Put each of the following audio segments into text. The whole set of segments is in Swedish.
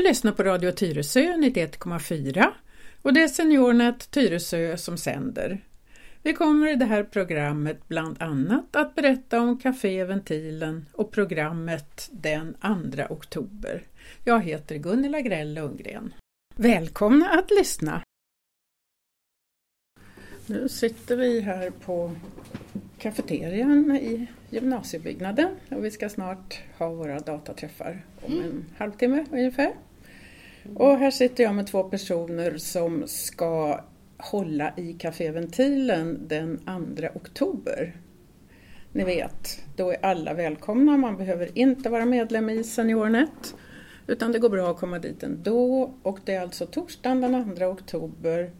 Du lyssnar på Radio Tyresö 91,4 och det är SeniorNet Tyresö som sänder. Vi kommer i det här programmet bland annat att berätta om Café Ventilen och programmet den 2 oktober. Jag heter Gunilla Grell Lundgren. Välkomna att lyssna! Nu sitter vi här på kafeterian i gymnasiebyggnaden och vi ska snart ha våra dataträffar om en halvtimme ungefär. Och här sitter jag med två personer som ska hålla i Café Ventilen den 2 oktober. Ni vet, då är alla välkomna. Man behöver inte vara medlem i SeniorNet utan det går bra att komma dit ändå och det är alltså torsdagen den 2 oktober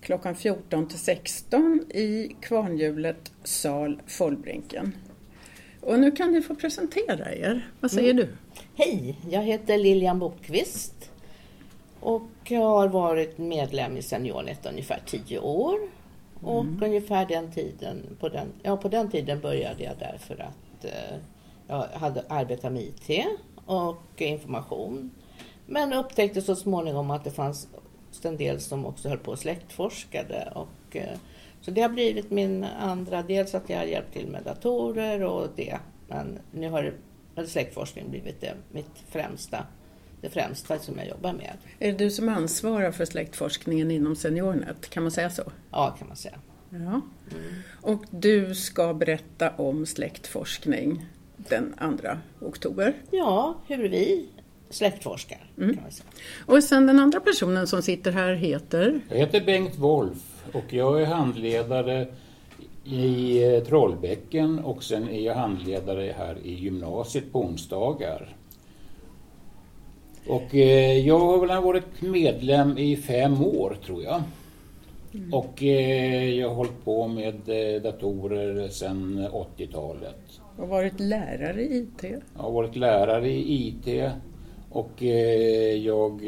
klockan 14 till 16 i Kvarnhjulet sal Follbrinken. Och nu kan ni få presentera er. Vad säger mm. du? Hej, jag heter Lilian Bokvist och jag har varit medlem i Seniornet ungefär tio år. Och mm. ungefär den tiden, på den, ja, på den tiden började jag därför att eh, jag hade arbetat med IT och information. Men upptäckte så småningom att det fanns en del som också höll på och släktforskade. Och, eh, så det har blivit min andra, dels att jag har hjälpt till med datorer och det. Men nu har släktforskning blivit det, mitt främsta, det främsta som jag jobbar med. Är det du som ansvarar för släktforskningen inom SeniorNet? Kan man säga så? Ja, kan man säga. Ja. Mm. Och du ska berätta om släktforskning den 2 oktober? Ja, hur vi släktforskar. Mm. Kan man säga. Och sen den andra personen som sitter här heter? Jag heter Bengt Wolf och jag är handledare i eh, Trollbäcken och sen är jag handledare här i gymnasiet på onsdagar. Och eh, jag har väl varit medlem i fem år tror jag. Mm. Och eh, jag har hållit på med datorer sedan 80-talet. Och varit lärare i IT? Jag har varit lärare i IT och jag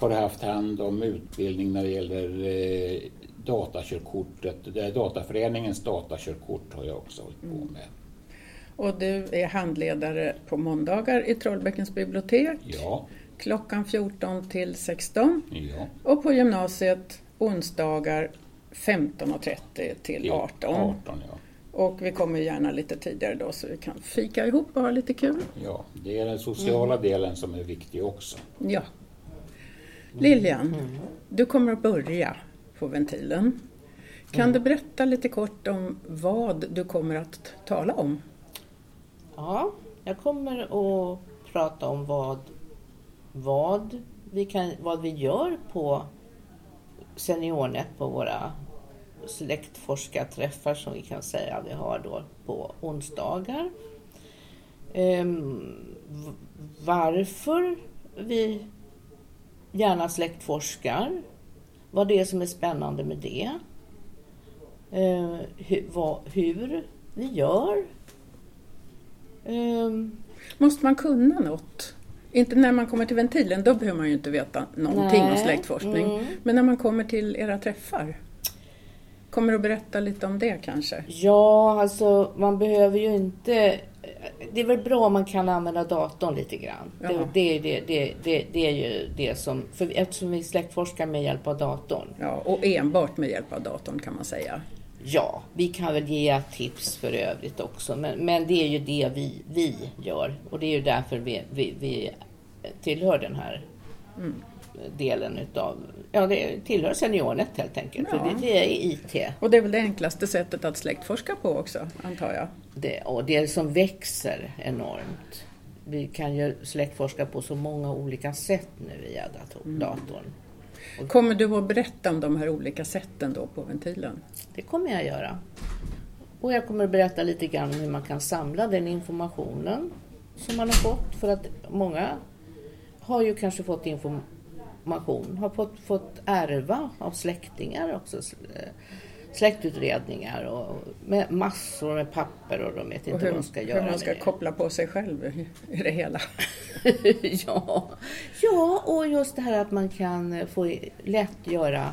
har haft hand om utbildning när det gäller datakörkortet, Dataföreningens datakörkort har jag också hållit på mm. med. Och du är handledare på måndagar i Trollbäckens bibliotek. Ja. Klockan 14 till 16. Ja. Och på gymnasiet onsdagar 15.30 till 18. 18 ja. Och vi kommer gärna lite tidigare då så vi kan fika ihop och ha lite kul. Ja, det är den sociala mm. delen som är viktig också. Ja. Lilian, mm. du kommer att börja på ventilen. Kan mm. du berätta lite kort om vad du kommer att tala om? Ja, jag kommer att prata om vad, vad, vi, kan, vad vi gör på SeniorNet på våra släktforskarträffar som vi kan säga vi har då på onsdagar. Um, varför vi gärna släktforskar vad det är som är spännande med det. Eh, hur, vad, hur, vi gör. Eh, Måste man kunna något? Inte när man kommer till ventilen, då behöver man ju inte veta någonting nej, om släktforskning. Mm. Men när man kommer till era träffar? Kommer du att berätta lite om det kanske? Ja, alltså man behöver ju inte det är väl bra om man kan använda datorn lite grann. Det, det, det, det, det, det, är ju det som, för eftersom vi släktforskar med hjälp av datorn. Ja, och enbart med hjälp av datorn kan man säga. Ja, vi kan väl ge tips för övrigt också, men, men det är ju det vi, vi gör och det är ju därför vi, vi, vi tillhör den här mm. Delen utav, ja det tillhör SeniorNet helt enkelt, ja. för det, är IT. Och det är väl det enklaste sättet att släktforska på också, antar jag? det, och det som växer enormt. Vi kan ju släktforska på så många olika sätt nu via mm. datorn. Mm. Kommer du att berätta om de här olika sätten då på ventilen? Det kommer jag göra. Och jag kommer att berätta lite grann om hur man kan samla den informationen som man har fått. För att många har ju kanske fått information, har fått, fått ärva av släktingar också släktutredningar och med massor med papper och de vet inte hur, vad de ska göra Hur man ska koppla på sig själv i det hela. ja. ja, och just det här att man kan få lätt göra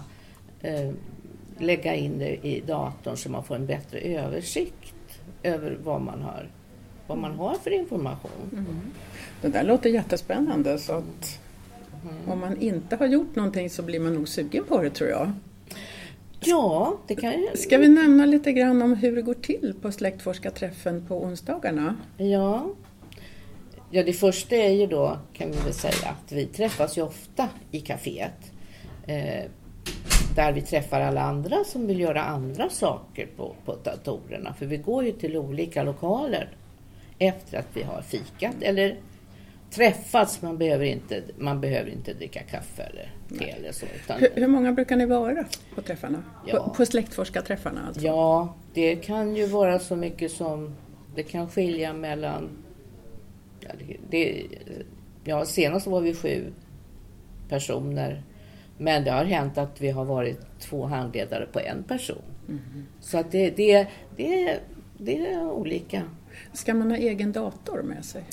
eh, lägga in det i datorn så man får en bättre översikt över vad man har vad man har för information. Det där låter jättespännande så att Mm. om man inte har gjort någonting så blir man nog sugen på det tror jag. Ja, det kan ju... Ska vi nämna lite grann om hur det går till på släktforskarträffen på onsdagarna? Ja. ja, det första är ju då kan vi väl säga att vi träffas ju ofta i kaféet. Eh, där vi träffar alla andra som vill göra andra saker på, på datorerna. För vi går ju till olika lokaler efter att vi har fikat eller träffats. Man behöver inte, man behöver inte dricka kaffe eller te eller så. Utan, Hur, hur många brukar ni vara på träffarna? Ja. På, på släktforskarträffarna alltså? Ja, det kan ju vara så mycket som... Det kan skilja mellan... Ja, det, det, ja senast var vi sju personer. Men det har hänt att vi har varit två handledare på en person. Så att det, det, det, det är olika. Ska man ha egen dator med sig?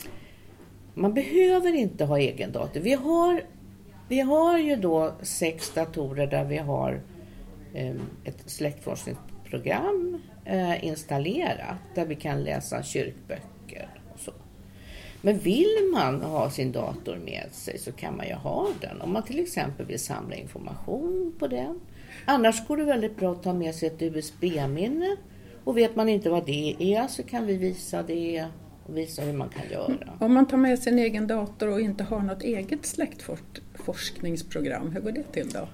Man behöver inte ha egen dator. Vi har, vi har ju då sex datorer där vi har eh, ett släktforskningsprogram eh, installerat där vi kan läsa kyrkböcker och så. Men vill man ha sin dator med sig så kan man ju ha den om man till exempel vill samla information på den. Annars går det väldigt bra att ta med sig ett USB-minne och vet man inte vad det är så kan vi visa det och visa hur man kan göra. Om man tar med sin egen dator och inte har något eget släktforskningsprogram, hur går det till då?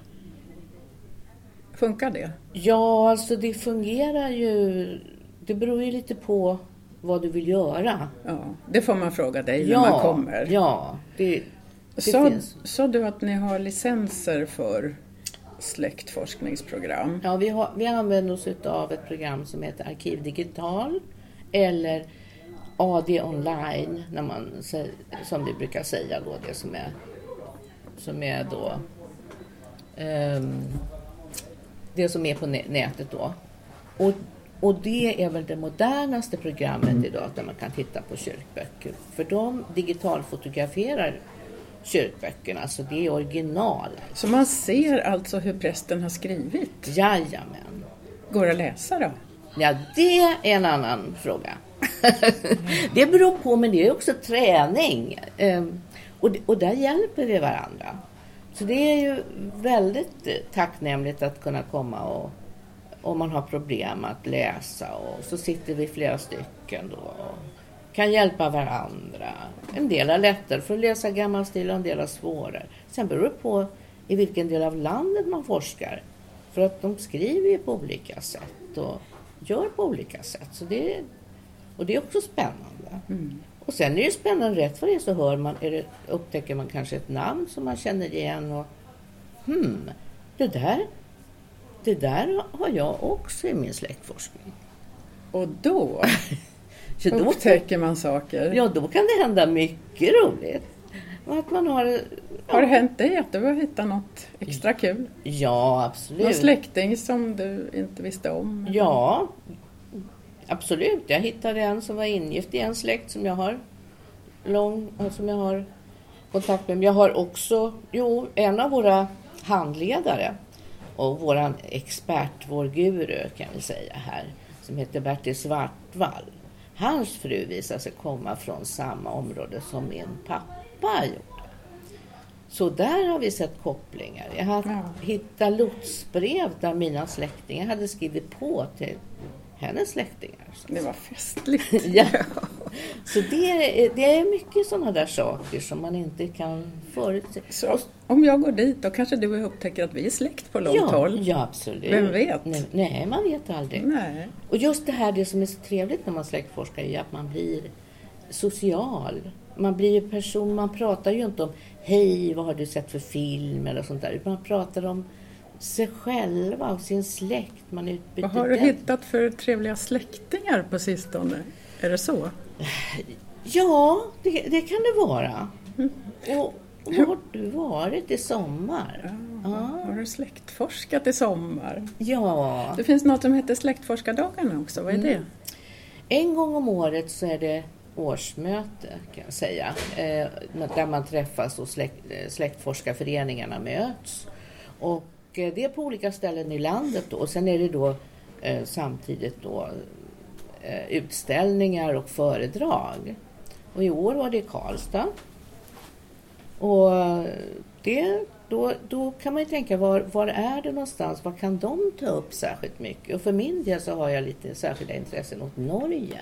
Funkar det? Ja, alltså det fungerar ju... Det beror ju lite på vad du vill göra. Ja, det får man fråga dig ja, när man kommer. Ja, det, det Sa, finns. sa du att ni har licenser för släktforskningsprogram? Ja, vi, har, vi använder oss av ett program som heter Arkiv Digital eller AD online, när man, som vi brukar säga då, det som är, som är då ehm, det som är på nä- nätet då. Och, och det är väl det modernaste programmet idag där man kan titta på kyrkböcker. För de digitalfotograferar kyrkböckerna, så det är original. Så man ser alltså hur prästen har skrivit? Jajamän. Går det att läsa då? Ja, det är en annan fråga det beror på, men det är också träning. Ehm, och, och där hjälper vi varandra. Så det är ju väldigt eh, tacknämligt att kunna komma och om man har problem att läsa och så sitter vi flera stycken då och kan hjälpa varandra. En del är lättare för att läsa gammal stil och en del är svårare. Sen beror det på i vilken del av landet man forskar. För att de skriver ju på olika sätt och gör på olika sätt. Så det, och det är också spännande. Och sen är det spännande, rätt för det så hör man, är det, upptäcker man kanske ett namn som man känner igen och hmm, det där, det där har jag också i min släktforskning. Och då Så då, upptäcker man saker. ja, då kan det hända mycket roligt. Att man har, Har det hänt dig att du har hittat något extra kul? ja, Någon absolut. släkting som du inte visste om? Ja, absolut. Jag hittade en som var ingift i en släkt som jag har lång, som jag har kontakt med. Men jag har också, jo, en av våra handledare och våran expert, vår guru kan vi säga här, som heter Bertil Svartvall. Hans fru visar sig komma från samma område som min pappa gjorde. Så där har vi sett kopplingar. Jag har hittat lotsbrev där mina släktingar hade skrivit på till hennes släktingar. Så, Det var festligt. ja. så det, är, det är mycket sådana där saker som man inte kan förutse. Så om jag går dit då kanske du upptäcker att vi är släkt på långt ja, håll? ja, absolut. Vem vet? Nej, nej, man vet aldrig. Nej. Och just det här, det som är så trevligt när man släktforskar är att man blir social. Man blir ju person, man pratar ju inte om hej, vad har du sett för film eller sånt där. Utan man pratar om sig själva och sin släkt. Man utbyter Vad har du den. hittat för trevliga släktingar på sistone? Är det så? Ja, det, det kan det vara. Mm. Och, och var har du varit i sommar? Ja. Har du släktforskat i sommar? ja. Det finns något som heter Släktforskardagarna också, vad är det? En gång om året så är det årsmöte kan jag säga. Eh, där man träffas och släkt, eh, släktforskarföreningarna möts. Och eh, Eh, det är på olika ställen i landet då. Och sen är det då eh, samtidigt då eh, utställningar och föredrag. Och i år var det i Karlstad. Och det, då, då kan man ju tänka, var, var är det någonstans? Vad kan de ta upp särskilt mycket? Och för min del så har jag lite särskilda intressen åt Norge.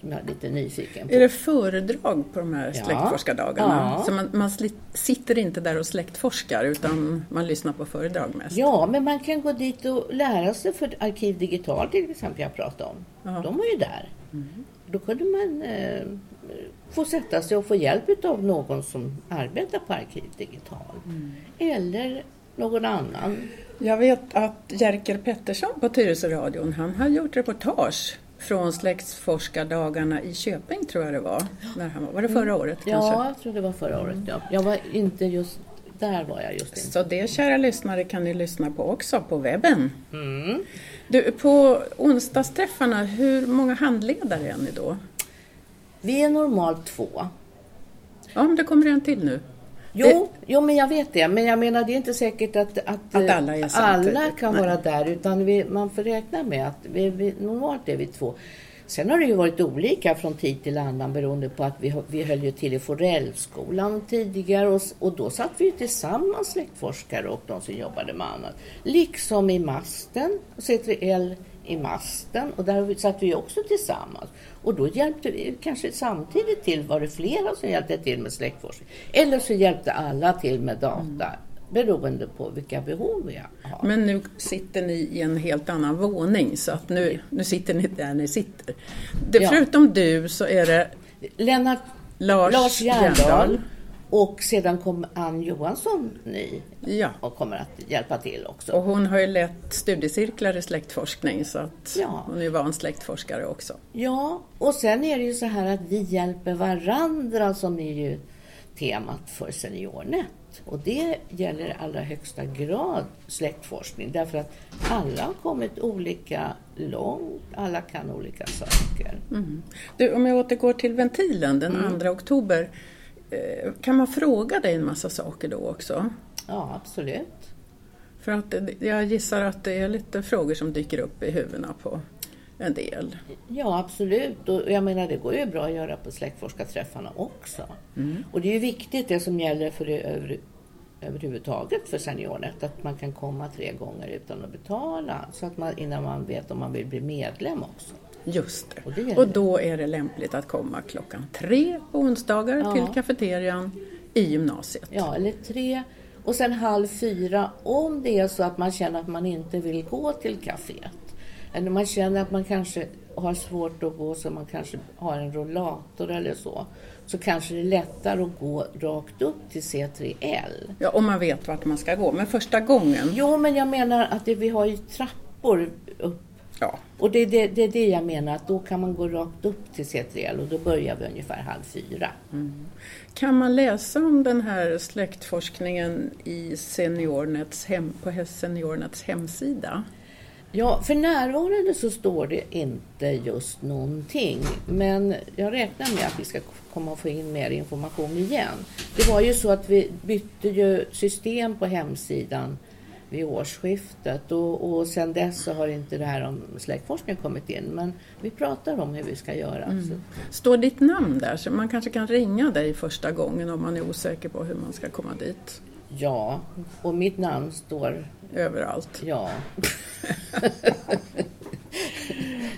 Som jag är lite nyfiken på. Är det föredrag på de här släktforskardagarna? Ja. Så man, man sitter inte där och släktforskar utan man lyssnar på föredrag mest? Ja, men man kan gå dit och lära sig för Arkiv Digital till exempel jag pratade om. Ja. De var ju där. Då kunde man eh, få sätta sig och få hjälp av någon som arbetar på Arkiv Digital. Eller någon annan. Jag vet att Jerker Pettersson på Tyresöradion, han har gjort reportage från släktforskardagarna i Köping tror jag det var. När han var, var det förra året kanske? Ja, jag tror det var förra året. Ja. Jag var inte just där var jag just inte. Så det kära lyssnare kan ni lyssna på också på webben. Mm. Du, på onsdagsträffarna, hur många handledare är ni då? Vi är normalt två. Ja, men det kommer en till nu. Jo, jo, men jag vet det. Men jag menar, det är inte säkert att, att, Att eh, alla samtidigt. alla kan Nej. vara där. Utan vi, man får räkna med att vi, vi, normalt är vi två. Sen har det ju varit olika från tid till annan beroende på att vi, vi höll ju till i Forellskolan tidigare och, och då satt vi ju tillsammans släktforskare och de som jobbade med annat. Liksom i masten, C3L i masten och där satt vi också tillsammans. Och då hjälpte vi kanske samtidigt till, var det flera som hjälpte till med släktforskning. Eller så hjälpte alla till med data beroende på vilka behov vi har. Men nu sitter ni i en helt annan våning så att nu, nu sitter ni där ni sitter. Det, Ja. Förutom du så är det Lennart Lars, Lars Järndal. Och sedan kom Ann Johansson ny Ja. och kommer att hjälpa till också. Och hon har ju lett studiecirklar i släktforskning så att Ja. hon är van släktforskare också. Ja, och sen är det ju så här att vi hjälper varandra som är ju temat för SeniorNet. Och det gäller i allra högsta grad släktforskning därför att alla har kommit olika långt, alla kan olika saker. Du, om jag återgår till ventilen den Mm. 2 oktober. Eh, Kan man fråga dig en massa saker då också? Ja, absolut. För att jag gissar att det är lite frågor som dyker upp i huvudena på en del. Ja, absolut. Och jag menar, det går ju bra att göra på släktforskarträffarna också. Och det är ju viktigt det som gäller för det över, överhuvudtaget för SeniorNet, att man kan komma tre gånger utan att betala. Så att man, innan man vet om man vill bli medlem också. Just Och det. det gäller- Och då är det lämpligt att komma klockan tre på onsdagar Ja. till kafeterian i gymnasiet. Ja, eller tre. Och sen halv fyra om det är så att man känner att man inte vill gå till kaféet. Eller man känner att man kanske har svårt att gå så man kanske har en rollator eller så. Så kanske det är lättare att gå rakt upp till C3L. Ja, om man vet vart man ska gå. Men första gången, Jo, men jag menar att det, vi har ju trappor upp. Ja, Och det är det, det det jag menar, att då kan man gå rakt upp till C3L och då börjar vi ungefär halv fyra. Kan man läsa om den här släktforskningen i SeniorNets hem, på SeniorNets hemsida? Ja, för närvarande så står det inte just någonting. Men jag räknar med att vi ska komma att få in mer information igen. Det var ju så att vi bytte ju system på hemsidan vid årsskiftet och, och sen dess så har inte det här om släktforskning kommit in. Men vi pratar om hur vi ska göra. Så, Står ditt namn där så man kanske kan ringa dig första gången om man är osäker på hur man ska komma dit? ja, och mitt namn står, Överallt. ja,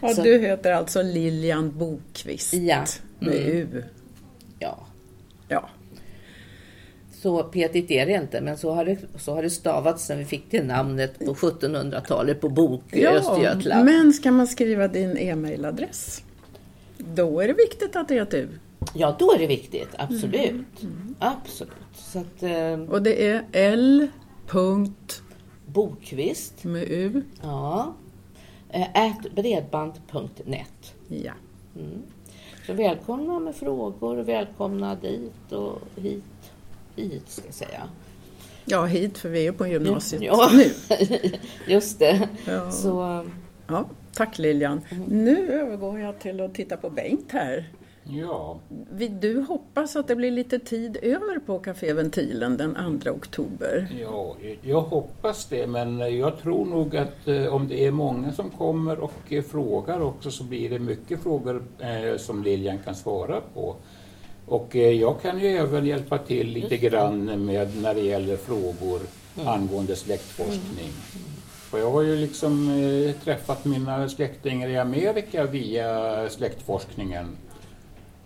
Så- du heter alltså Lilian Bokvist Ja. med Mm. U. ja. Ja. Så petigt är det inte, men så har det, så har det stavats sen vi fick det namnet på 1700-talet på bok i Östergötland. men ska man skriva din e-mailadress? Då är det viktigt att det är ett U. Ja, då är det viktigt. Absolut. Mm. Absolut. Så att eh, Och det är L. Bokvist, med U. ja, eh, at bredband.net. Ja. Så välkomna med frågor och välkomna dit och hit. Hit ska jag säga. ja, hit för vi är på gymnasiet Ja. nu. Just det. Ja. Så Ja, tack Lilian. Mm. Nu övergår jag till att titta på Bengt här. Ja, Du hoppas att det blir lite tid över på Café Ventilen den 2 oktober. ja, jag hoppas det men jag tror nog att eh, om det är många som kommer och eh, frågar också så blir det mycket frågor eh, som Lilian kan svara på. Och eh, jag kan ju även hjälpa till lite grann med när det gäller frågor angående släktforskning. För jag har ju liksom eh, träffat mina släktingar i Amerika via släktforskningen.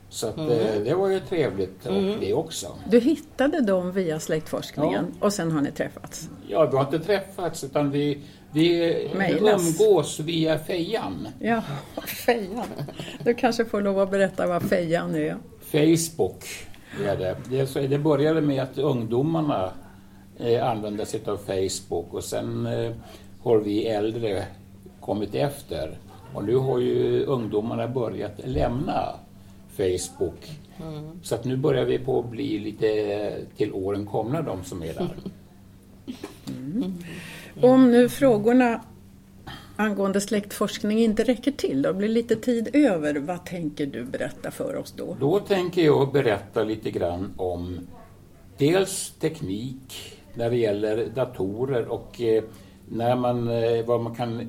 Så att, eh, det var ju trevligt och det också. Du hittade dem via släktforskningen och sen har ni träffats. Ja, vi har inte träffats utan vi, vi umgås via fejan. Ja, fejan. Du kanske får lov att berätta vad fejan är. Facebook är det. Det, började med att ungdomarna eh, använde sig av Facebook och sen eh, har vi äldre kommit efter. Och nu har ju ungdomarna börjat lämna Facebook. Så att nu börjar vi på att bli lite till åren komna de som är där. Om nu frågorna angående släktforskning inte räcker till och blir lite tid över, vad tänker du berätta för oss då? Då tänker jag berätta lite grann om dels teknik när det gäller datorer och eh, när man, eh, vad, man kan,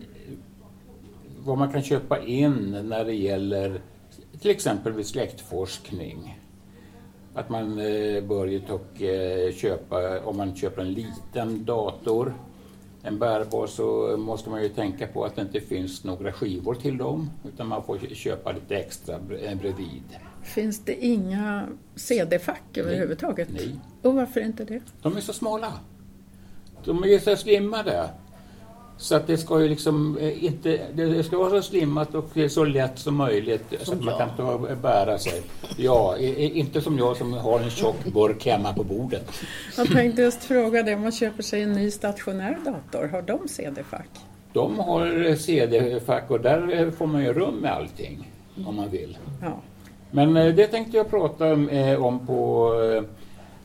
vad man kan köpa in när det gäller till exempel vid släktforskning. Att man eh, bör börjar köpa, om man köper en liten dator, en bärbar, så måste man ju tänka på att det inte finns några skivor till dem, utan man får köpa lite extra eh, bredvid. Finns det inga CD-fack överhuvudtaget? Nej. Och varför inte det? De är så smala. De är så slimmade. Så att det ska ju liksom eh, inte, det ska vara så slimmat och så lätt som möjligt så att man jag. kan bära sig. Ja, inte som jag som har en tjock burk hemma på bordet. Jag tänkte just fråga dig, om man köper sig en ny stationär dator, har de CD-fack? De har CD-fack och där får man ju rum med allting om man vill. Ja. Men eh, det tänkte jag prata eh, om på det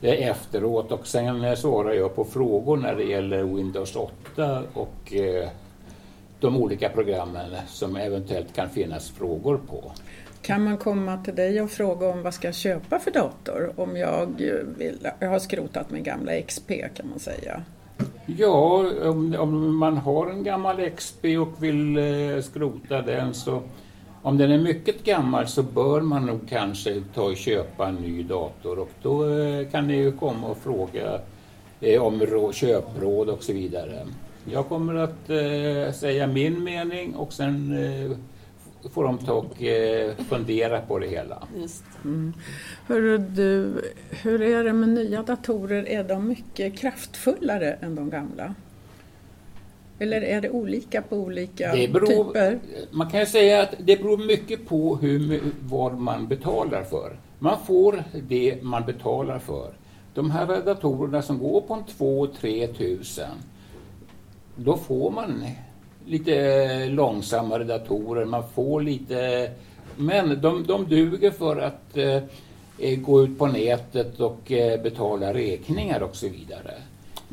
efteråt och sen svarar jag på frågor när det gäller Windows 8 och eh, de olika programmen som eventuellt kan finnas frågor på. Kan man komma till dig och fråga om vad ska jag köpa för dator? Om jag, eh, vill, jag har skrotat min gamla XP kan man säga. Ja, om, om man har en gammal XP och vill eh, skrota den så om den är mycket gammal så bör man nog kanske ta och köpa en ny dator och då eh, kan ni ju komma och fråga eh, om rå, köpråd och så vidare. Jag kommer att eh, säga min mening och sen eh, får de ta och eh, fundera på det hela. Just. Hörru du, hur är det med nya datorer? Är de mycket kraftfullare än de gamla? Eller är det olika på olika Det beror, typer? man kan säga att det beror mycket på hur, vad man betalar för. Man får det man betalar för. De här datorerna som går på en 2-3 tusen, då får man lite långsammare datorer, man får lite... Men de, de duger för att eh, eh, gå ut på nätet och eh, betala räkningar och så vidare.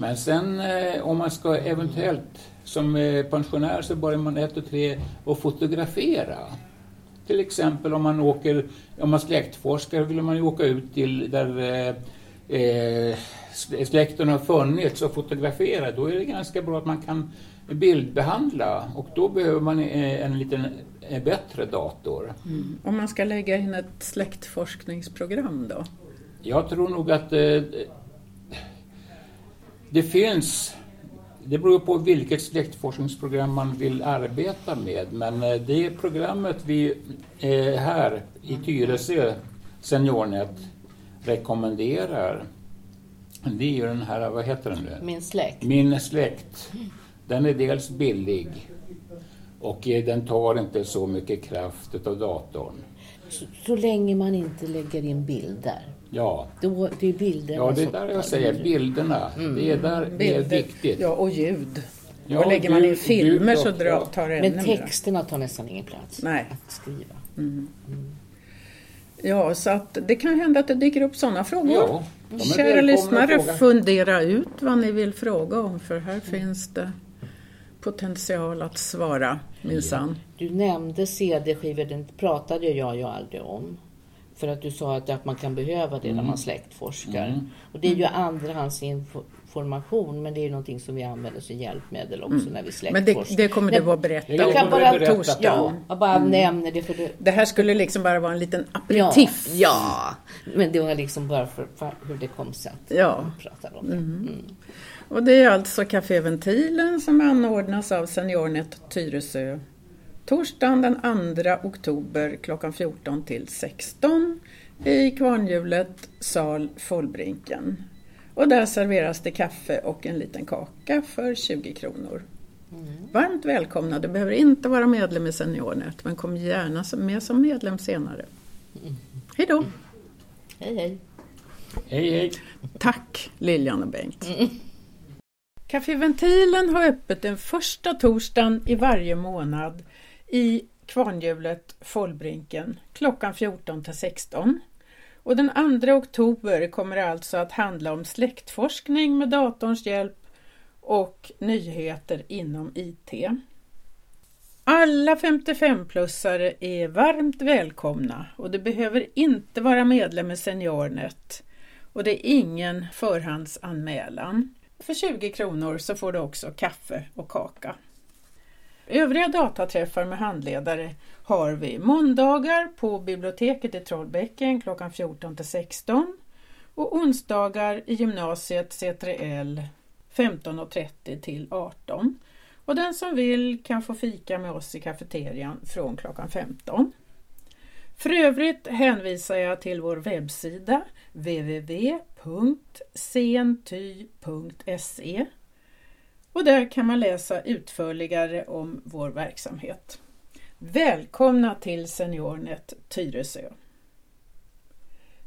Men sen eh, om man ska eventuellt, som eh, pensionär så börjar man ett och tre och fotografera. Till exempel om man åker, om man släktforskar vill man ju åka ut till där eh, eh, släkten har funnits och fotografera. Då är det ganska bra att man kan bildbehandla och då behöver man eh, en liten eh, bättre dator. Om man ska lägga in ett släktforskningsprogram då? Jag tror nog att eh, det finns, det beror på vilket släktforskningsprogram man vill arbeta med, men eh, det programmet vi eh, här i Tyresö SeniorNet rekommenderar, det är ju den här, vad heter den nu? Min släkt. Min släkt. Den är dels billig och eh, den tar inte så mycket kraft av datorn. Så, så länge man inte lägger in bilder. Ja, Då, det är bilderna ja det är där jag säger, mycket. bilderna. Det är där det är viktigt. Ja, och ljud. Ja, och lägger man in filmer ljud så också. dra, tar det Men ännu mer. texterna tar nästan ingen plats. Nej. Att skriva. Ja, så att det kan hända att det dyker upp sådana frågor. Ja, är Kära lyssnare, fundera ut vad ni vill fråga om för här finns det potential att svara minsann. Du nämnde CD-skivor, den pratade jag ju aldrig om. För att du sa att, att man kan behöva det när man släktforskar. Mm. Och det är ju andrahandsinformation men det är någonting som vi använder som hjälpmedel också när vi Mm. Men det, släktforskar. det kommer du att berätta Jag Jag kan om bara berätta torsdag. på- Ja, jag bara nämner det för det. Det här skulle liksom bara vara en liten Ja, aperitif. ja, men det var liksom bara för, för hur det kom sig att Ja. vi pratade om det. Mm. Och det är alltså Café Ventilen som anordnas av Seniornet Tyresö. Torsdagen den 2 oktober klockan 14 till 16 i Kvarnhjulet, sal Follbrinken. Och där serveras det kaffe och en liten kaka för 20 kronor. Varmt välkomna, du behöver inte vara medlem i Seniornet men kom gärna med som medlem senare. Hej då! Hej hej. Hej, hej. Tack Lilian och Bengt. Café Ventilen har öppet den första torsdagen i varje månad i Kvarnhjulet Follbrinken klockan 14 till 16. Och den 2 oktober kommer det alltså att handla om släktforskning med datorns hjälp och nyheter inom IT. Alla 55-plussare är varmt välkomna och du behöver inte vara medlem i Seniornet och det är ingen förhandsanmälan. För 20 kronor så får du också kaffe och kaka. Övriga dataträffar med handledare har vi måndagar på biblioteket i Trollbäcken klockan 14 till 16 och onsdagar i gymnasiet C3L 15.30 till 18. Och den som vill kan få fika med oss i kafeterian från klockan 15. För övrigt hänvisar jag till vår webbsida www.senty.se och där kan man läsa utförligare om vår verksamhet. Välkomna till Seniornet Tyresö.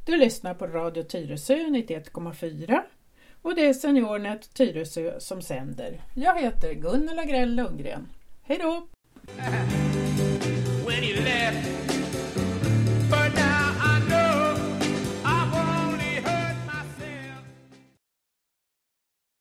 Du lyssnar på Radio Tyresö 91,4 och det är Seniornet Tyresö som sänder. Jag heter Gunnela Grell Lundgren. Hej då!